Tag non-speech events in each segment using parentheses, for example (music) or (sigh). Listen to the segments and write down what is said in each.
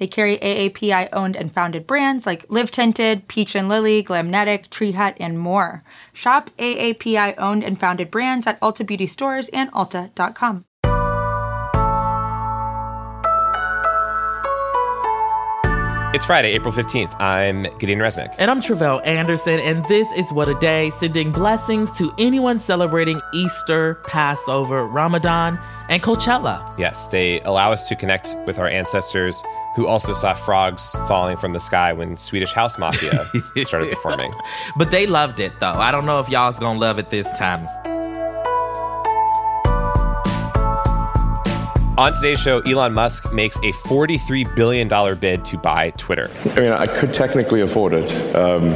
They carry AAPI owned and founded brands like Live Tinted, Peach and Lily, Glamnetic, Tree Hut, and more. Shop AAPI owned and founded brands at Ulta Beauty stores and Ulta.com. It's Friday, April 15th. I'm Gideon Resnick. And I'm Tre'vell Anderson, and this is What a Day, sending blessings to anyone celebrating Easter, Passover, Ramadan, and Coachella. Yes, they allow us to connect with our ancestors who also saw frogs falling from the sky when Swedish House Mafia (laughs) started performing. But they loved it, though. I don't know if y'all's gonna love it this time. On today's show, Elon Musk makes a $43 billion bid to buy Twitter. I mean, I could technically afford it. Um,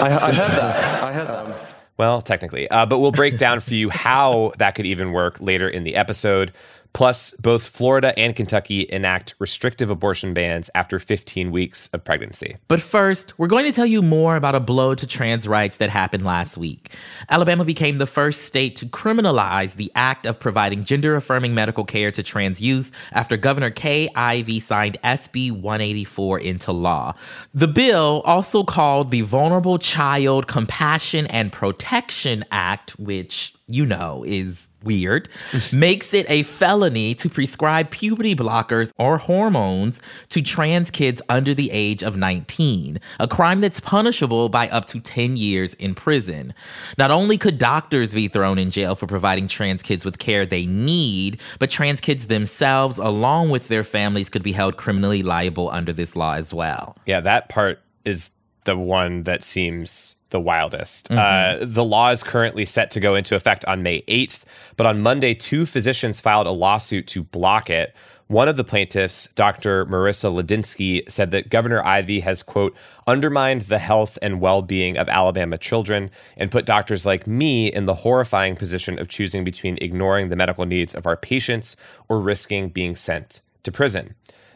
I, I had that. I had that. Well, technically. Uh, but we'll break down for you how that could even work later in the episode. Plus, both Florida and Kentucky enact restrictive abortion bans after 15 weeks of pregnancy. But first, we're going to tell you more about a blow to trans rights that happened last week. Alabama became the first state to criminalize the act of providing gender affirming medical care to trans youth after Governor Kay Ivey signed SB 184 into law. The bill, also called the Vulnerable Child Compassion and Protection Act, which you know is weird, (laughs) makes it a felony to prescribe puberty blockers or hormones to trans kids under the age of 19, a crime that's punishable by up to 10 years in prison. Not only could doctors be thrown in jail for providing trans kids with care they need, but trans kids themselves, along with their families, could be held criminally liable under this law as well. Yeah, that part is the one that seems the wildest. Mm-hmm. Uh, the law is currently set to go into effect on May 8th, but on Monday, two physicians filed a lawsuit to block it. One of the plaintiffs, Dr. Marissa Ladinsky, said that Governor Ivey has, quote, undermined the health and well being of Alabama children and put doctors like me in the horrifying position of choosing between ignoring the medical needs of our patients or risking being sent to prison.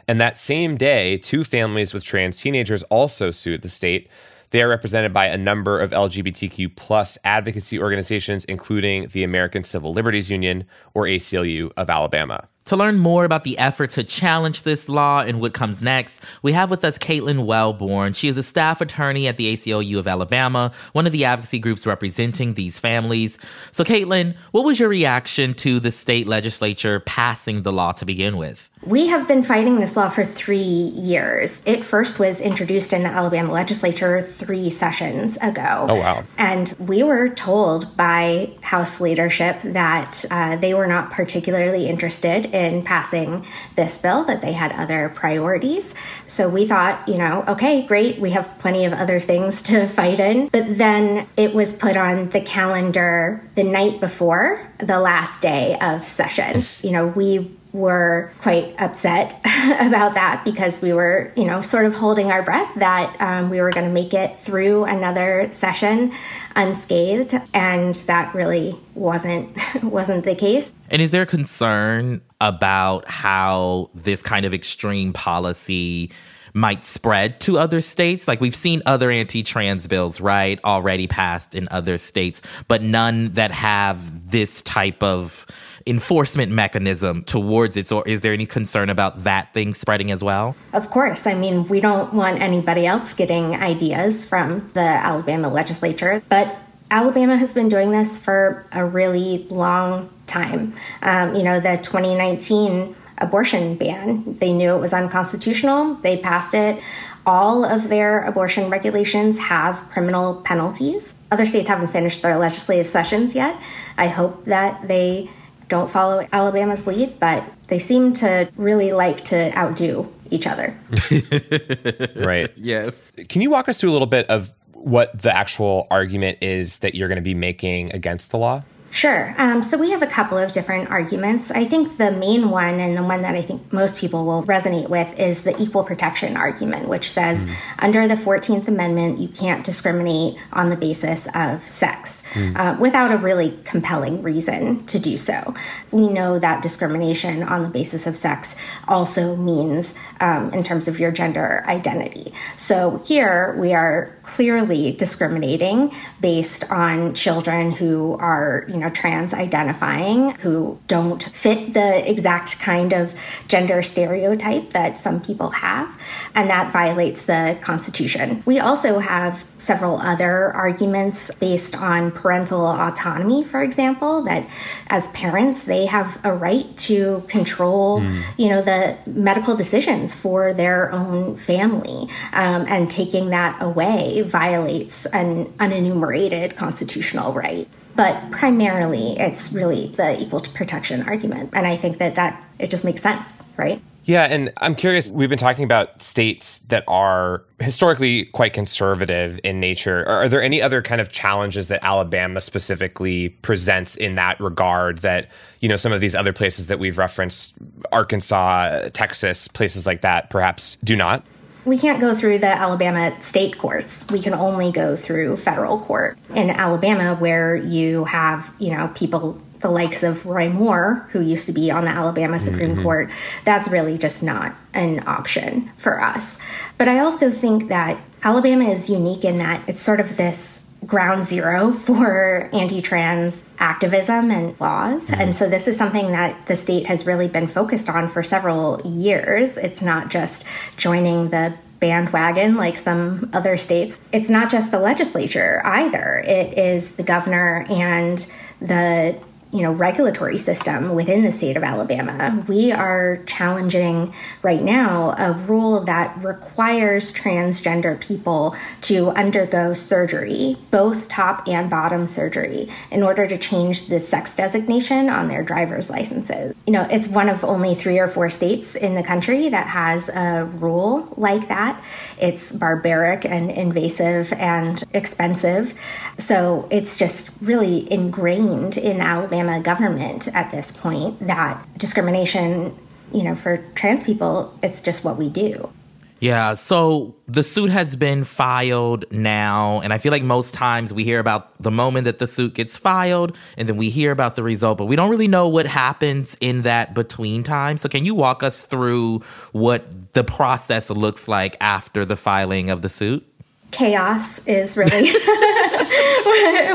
And that same day, two families with trans teenagers also sued the state. They are represented by a number of LGBTQ plus advocacy organizations, including the American Civil Liberties Union, or ACLU, of Alabama. To learn more about the effort to challenge this law and what comes next, we have with us Caitlin Welborn. She is a staff attorney at the ACLU of Alabama, one of the advocacy groups representing these families. So, Caitlin, what was your reaction to the state legislature passing the law to begin with? We have been fighting this law for three years. It first was introduced in the Alabama legislature three sessions ago. Oh, wow. And we were told by House leadership that uh, they were not particularly interested in passing this bill, that they had other priorities. So we thought, you know, okay, great, we have plenty of other things to (laughs) fight in. But then it was put on the calendar the night before the last day of session. You know, we were quite upset (laughs) about that because we were, you know, sort of holding our breath that um, we were going to make it through another session unscathed, and that really wasn't (laughs) wasn't the case. And is there concern about how this kind of extreme policy? Might spread to other states. Like we've seen other anti trans bills, right, already passed in other states, but none that have this type of enforcement mechanism towards it? Or is there any concern about that thing spreading as well? Of course. I mean, we don't want anybody else getting ideas from the Alabama legislature, but Alabama has been doing this for a really long time. Um, you know, the 2019 abortion ban, they knew it was unconstitutional, they passed it. All of their abortion regulations have criminal penalties. Other states haven't finished their legislative sessions yet. I hope that they don't follow Alabama's lead, but they seem to really like to outdo each other. (laughs) right. Yes. Can you walk us through a little bit of what the actual argument is that you're going to be making against the law? Sure. Um, so we have a couple of different arguments. I think the main one, and the one that I think most people will resonate with, is the equal protection argument, which says mm. under the 14th Amendment, you can't discriminate on the basis of sex. Mm. uh, without a really compelling reason to do so. We know that discrimination on the basis of sex also means um, in terms of your gender identity. So here we are clearly discriminating based on children who are, you know, trans identifying, who don't fit the exact kind of gender stereotype that some people have, and that violates the Constitution. We also have several other arguments based on parental autonomy, for example, that as parents, they have a right to control, mm. you know, the medical decisions for their own family. Um, and taking that away violates an unenumerated constitutional right. But primarily, it's really the equal protection argument. And I think that that it just makes sense, right? Yeah, and I'm curious. We've been talking about states that are historically quite conservative in nature. Are, there any other kind of challenges that Alabama specifically presents in that regard that, you know, some of these other places that we've referenced, Arkansas, Texas, places like that, perhaps do not? We can't go through the Alabama state courts. We can only go through federal court. In Alabama, where you have, you know, people the likes of Roy Moore, who used to be on the Alabama Supreme mm-hmm. Court, that's really just not an option for us. But I also think that Alabama is unique in that it's sort of this ground zero (laughs) for anti trans activism and laws. Mm-hmm. And so this is something that the state has really been focused on for several years. It's not just joining the bandwagon like some other states. It's not just the legislature either, it is the governor and the you know regulatory system within the state of Alabama. We are challenging right now a rule that requires transgender people to undergo surgery, both top and bottom surgery, in order to change the sex designation on their driver's licenses. You know, it's one of only 3 or 4 states in the country that has a rule like that. It's barbaric and invasive and expensive. So, it's just really ingrained in Alabama Alabama government at this point that discrimination, you know, for trans people, it's just what we do. Yeah, so the suit has been filed now, and I feel like most times we hear about the moment that the suit gets filed, and then we hear about the result, but we don't really know what happens in that between time. So, can you walk us through what the process looks like after the filing of the suit? chaos is really (laughs) (laughs) (laughs)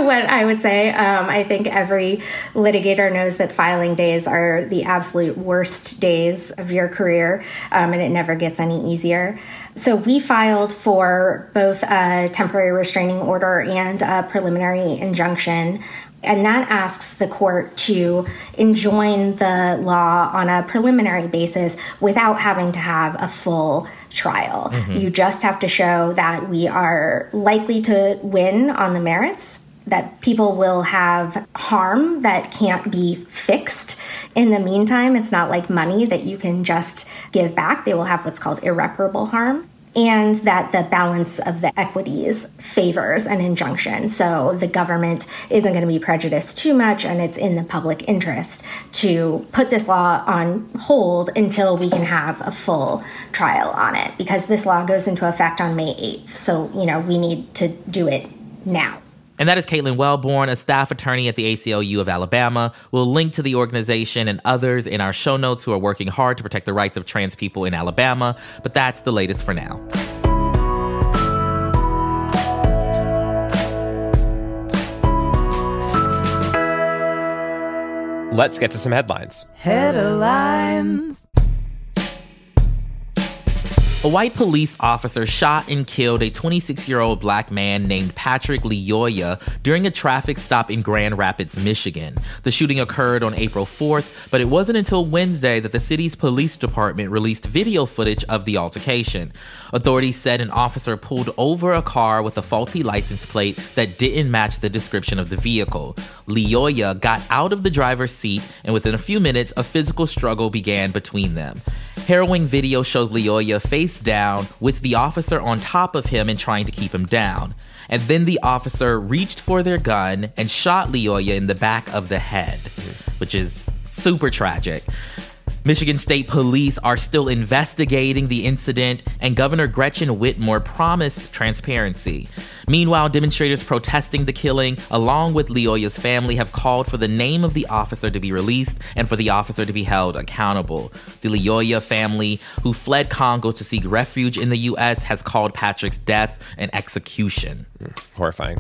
what I would say. Um, I think every litigator knows that filing days are the absolute worst days of your career, um, and it never gets any easier. So we filed for both a temporary restraining order and a preliminary injunction and that asks the court to enjoin the law on a preliminary basis without having to have a full trial. Mm-hmm. You just have to show that we are likely to win on the merits, that people will have harm that can't be fixed. In the meantime, it's not like money that you can just give back. They will have what's called irreparable harm and that the balance of the equities favors an injunction. So the government isn't going to be prejudiced too much, and it's in the public interest to put this law on hold until we can have a full trial on it because this law goes into effect on May 8th. So, you know, we need to do it now. And that is Caitlin Welborn, a staff attorney at the ACLU of Alabama. We'll link to the organization and others in our show notes who are working hard to protect the rights of trans people in Alabama. But that's the latest for now. Let's get to some headlines. Headlines. A white police officer shot and killed a 26 year old black man named Patrick Lyoya during a traffic stop in Grand Rapids, Michigan. The shooting occurred on April 4th, but it wasn't until Wednesday that the city's police department released video footage of the altercation. Authorities said an officer pulled over a car with a faulty license plate that didn't match the description of the vehicle. Lyoya got out of the driver's seat, and within a few minutes, a physical struggle began between them. Harrowing video shows Lyoya face down with the officer on top of him and trying to keep him down. And then the officer reached for their gun and shot Lyoya in the back of the head, which is super tragic. Michigan State Police are still investigating the incident, and Governor Gretchen Whitmer promised transparency. Meanwhile, demonstrators protesting the killing, along with Lyoya's family, have called for the name of the officer to be released and for the officer to be held accountable. The Lyoya family, who fled Congo to seek refuge in the U.S., has called Patrick's death an execution. Hmm, horrifying.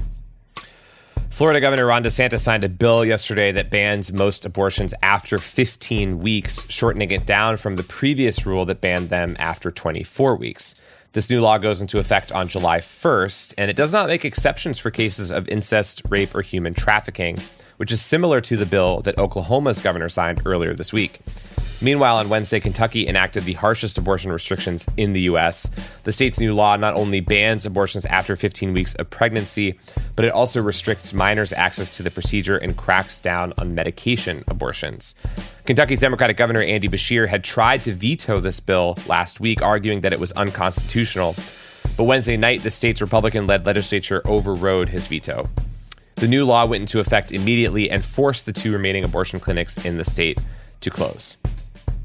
Florida Governor Ron DeSantis signed a bill yesterday that bans most abortions after 15 weeks, shortening it down from the previous rule that banned them after 24 weeks. This new law goes into effect on July 1st, and it does not make exceptions for cases of incest, rape, or human trafficking, which is similar to the bill that Oklahoma's governor signed earlier this week. Meanwhile, on Wednesday, Kentucky enacted the harshest abortion restrictions in the U.S. The state's new law not only bans abortions after 15 weeks of pregnancy, but it also restricts minors' access to the procedure and cracks down on medication abortions. Kentucky's Democratic Governor Andy Beshear had tried to veto this bill last week, arguing that it was unconstitutional. But Wednesday night, the state's Republican led legislature overrode his veto. The new law went into effect immediately and forced the two remaining abortion clinics in the state to close.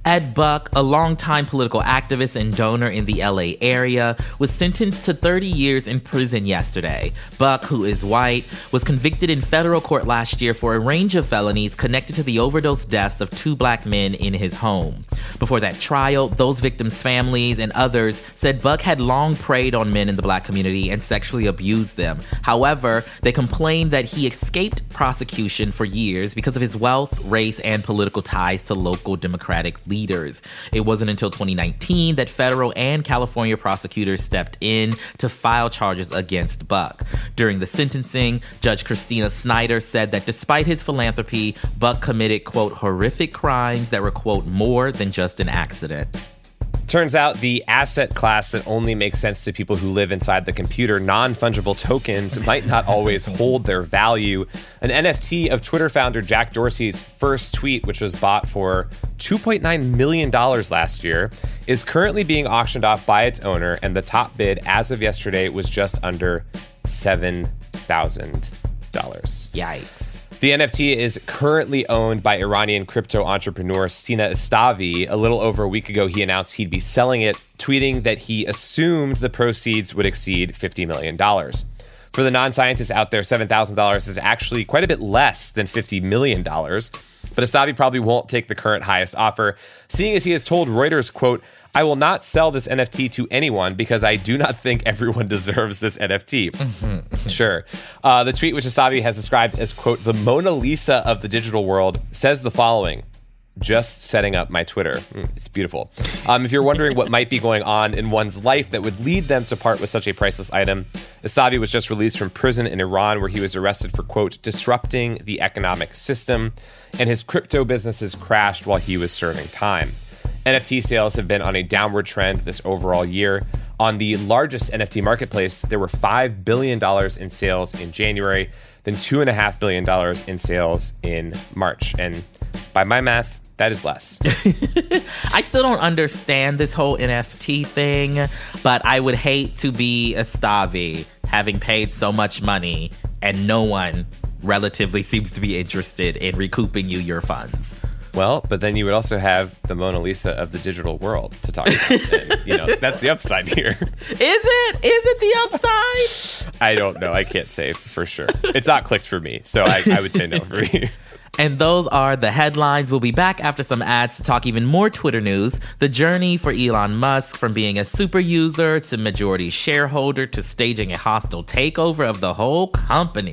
Ed Buck, a longtime political activist and donor in the LA area, was sentenced to 30 years in prison yesterday. Buck, who is white, was convicted in federal court last year for a range of felonies connected to the overdose deaths of two black men in his home. Before that trial, those victims' families and others said Buck had long preyed on men in the black community and sexually abused them. However, they complained that he escaped prosecution for years because of his wealth, race, and political ties to local Democratic leaders. It wasn't until 2019 that federal and California prosecutors stepped in to file charges against Buck. During the sentencing, Judge Christina Snyder said that despite his philanthropy, Buck committed, quote, horrific crimes that were, quote, more than just an accident. Turns out the asset class that only makes sense to people who live inside the computer, non fungible tokens, might not always hold their value. An NFT of Twitter founder Jack Dorsey's first tweet, which was bought for $2.9 million last year, is currently being auctioned off by its owner, and the top bid as of yesterday was just under $7,000. Yikes. The NFT is currently owned by Iranian crypto entrepreneur Sina Estavi. A little over a week ago, he announced he'd be selling it, tweeting that he assumed the proceeds would exceed $50 million. For the non scientists out there, $7,000 is actually quite a bit less than $50 million. But Estavi probably won't take the current highest offer, seeing as he has told Reuters, quote, I will not sell this NFT to anyone because I do not think everyone (laughs) deserves this NFT. sure. Uh, the tweet, which Estavi has described as, quote, the Mona Lisa of the digital world, says the following just setting up my Twitter. Mm, it's beautiful. Um, if you're wondering what might be going on in one's life that would lead them to part with such a priceless item, Estavi was just released from prison in Iran where he was arrested for, quote, disrupting the economic system, and his crypto businesses crashed while he was serving time. NFT sales have been on a downward trend this overall year. On the largest NFT marketplace, there were $5 billion in sales in January, then $2.5 billion in sales in March. And by my math, that is less. (laughs) I still don't understand this whole NFT thing, but I would hate to be Estavi having paid so much money and no one relatively seems to be interested in recouping you your funds. Well, but then you would also have the Mona Lisa of the digital world to talk about. (laughs) and, you know, that's the upside here. Is it? Is it the upside? I don't know. I can't say for sure. It's not clicked for me, so I, I would say no for me. And those are the headlines. We'll be back after some ads to talk even more Twitter news. The journey for Elon Musk from being a super user to majority shareholder to staging a hostile takeover of the whole company.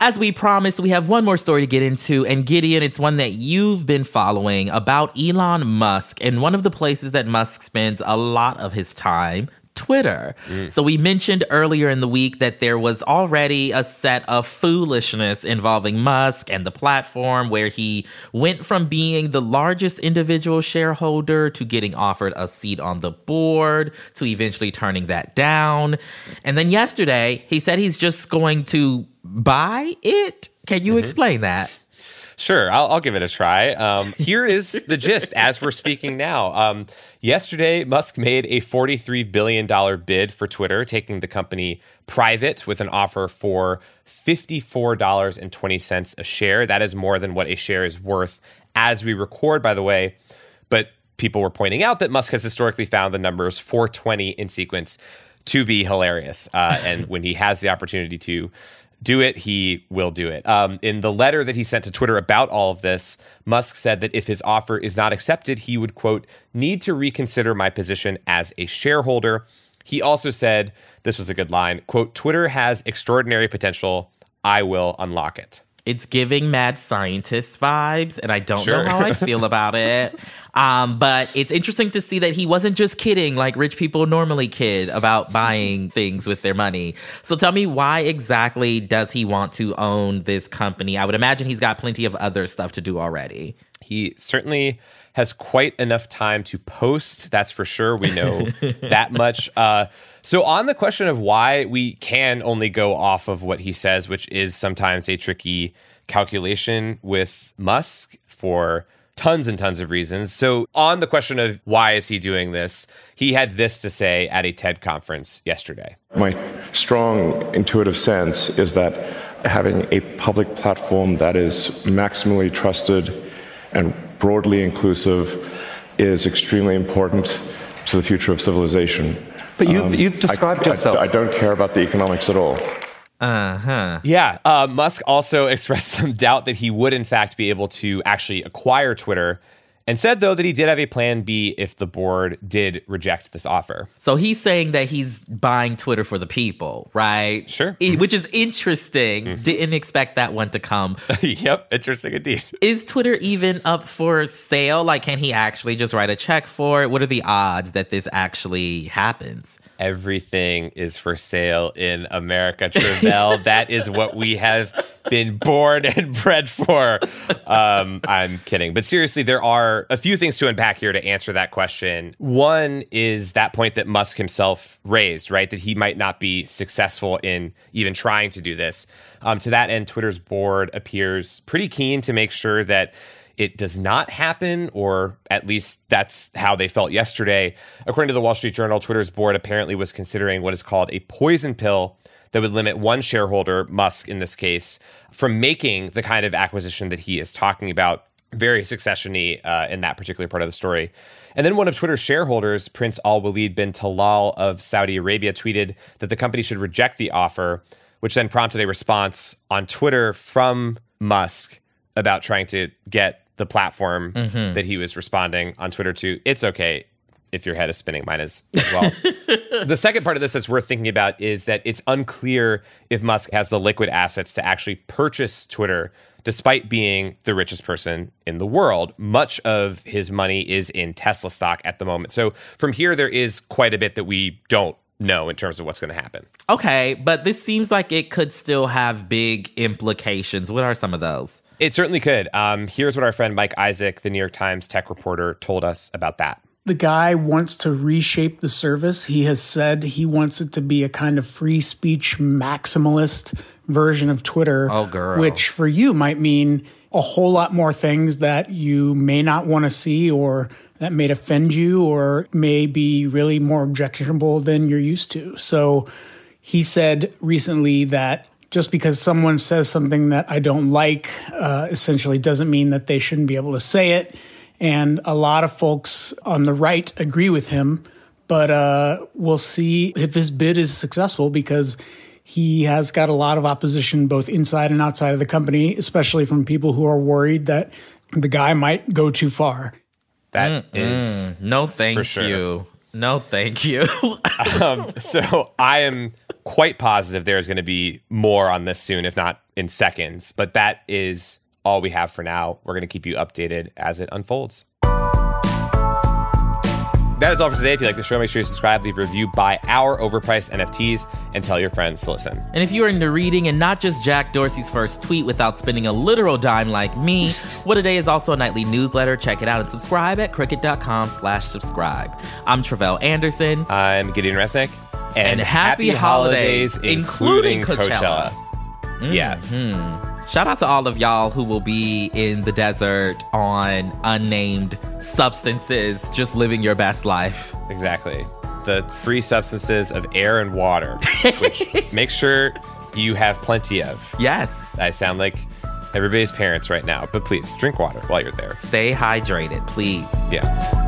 As we promised, we have one more story to get into. And Gideon, it's one that you've been following about Elon Musk and one of the places that Musk spends a lot of his time. Twitter. So, we mentioned earlier in the week that there was already a set of foolishness involving Musk and the platform where he went from being the largest individual shareholder to getting offered a seat on the board to eventually turning that down. And then yesterday, he said he's just going to buy it. Can you explain that? Sure, I'll, I'll give it a try. Um, here is the gist as we're speaking now. Um, yesterday, Musk made a $43 billion bid for Twitter, taking the company private with an offer for $54.20 a share. That is more than what a share is worth as we record, by the way. But people were pointing out that Musk has historically found the numbers 420 in sequence to be hilarious. Uh, and when he has the opportunity to do it, he will do it. Um, in the letter that he sent to Twitter about all of this, Musk said that if his offer is not accepted, he would, quote, need to reconsider my position as a shareholder. He also said, this was a good line, quote, Twitter has extraordinary potential. I will unlock it. It's giving mad scientist vibes, and I don't Sure. know how I feel about it. (laughs) Um, but it's interesting to see that he wasn't just kidding like rich people normally kid about buying things with their money. So tell me, why exactly does he want to own this company? I would imagine he's got plenty of other stuff to do already. He certainly has quite enough time to post. That's for sure. We know (laughs) that much. Uh, so, on the question of why we can only go off of what he says, which is sometimes a tricky calculation with Musk for tons and tons of reasons. So, on the question of why is he doing this, he had this to say at a TED conference yesterday. My strong intuitive sense is that having a public platform that is maximally trusted and broadly inclusive is extremely important to the future of civilization. But you've, Um, you've described I, yourself. I don't care about the economics at all. Uh huh. Yeah, uh, Musk also (laughs) expressed some doubt that he would, in fact, be able to actually acquire Twitter, and said, though, that he did have a plan B if the board did reject this offer. So he's saying that he's buying Twitter for the people, right? Sure. E- Which is interesting. Didn't expect that one to come. (laughs) yep, interesting indeed. Is Twitter even up for sale? Like, can he actually just write a check for it? What are the odds that this actually happens? Everything is for sale in America, Tre'vell. (laughs) that is what we have been born and bred for. Um, I'm kidding. But seriously, there are a few things to unpack here to answer that question. One is that point that Musk himself raised, right? That he might not be successful in even trying to do this. Um, to that end, Twitter's board appears pretty keen to make sure that it does not happen, or at least that's how they felt yesterday. According to the Wall Street Journal, Twitter's board apparently was considering what is called a poison pill that would limit one shareholder, Musk in this case, from making the kind of acquisition that he is talking about. Very successiony uh, in that particular part of the story. And then one of Twitter's shareholders, Prince Alwaleed bin Talal of Saudi Arabia, tweeted that the company should reject the offer, which then prompted a response on Twitter from Musk about trying to get the platform mm-hmm. that he was responding on Twitter to. It's okay if your head is spinning, mine is as well. (laughs) the second part of this that's worth thinking about is that it's unclear if Musk has the liquid assets to actually purchase Twitter, despite being the richest person in the world. Much of his money is in Tesla stock at the moment. So from here, there is quite a bit that we don't know in terms of what's going to happen. Okay, but this seems like it could still have big implications. What are some of those? It certainly could. Um, here's what our friend Mike Isaac, the New York Times tech reporter, told us about that. The guy wants to reshape the service. He has said he wants it to be a kind of free speech maximalist version of Twitter. Oh, girl. Which for you might mean a whole lot more things that you may not want to see or that may offend you or may be really more objectionable than you're used to. So he said recently that just because someone says something that I don't like, uh, essentially doesn't mean that they shouldn't be able to say it. And a lot of folks on the right agree with him, but uh, we'll see if his bid is successful because he has got a lot of opposition both inside and outside of the company, especially from people who are worried that the guy might go too far. That mm, is no thank sure. you. No thank you. (laughs) um, so I am quite positive there's going to be more on this soon, if not in seconds. But that is all we have for now. We're going to keep you updated as it unfolds. That is all for today. If you like the show, make sure you subscribe, leave a review, buy our overpriced NFTs, and tell your friends to listen. And if you are into reading and not just Jack Dorsey's first tweet without spending a literal dime like me, (laughs) What a Day is also a nightly newsletter. Check it out and subscribe at crooked.com slash subscribe. I'm Tre'vell Anderson. I'm Gideon Resnick. And, and happy, happy, holidays, holidays including, including Coachella. Coachella. Mm-hmm. Yeah. Shout out to all of y'all who will be in the desert on unnamed substances, just living your best life. Exactly. The free substances of air and water, which (laughs) make sure you have plenty of. Yes. I sound like everybody's parents right now, but please drink water while you're there. Stay hydrated, please. Yeah.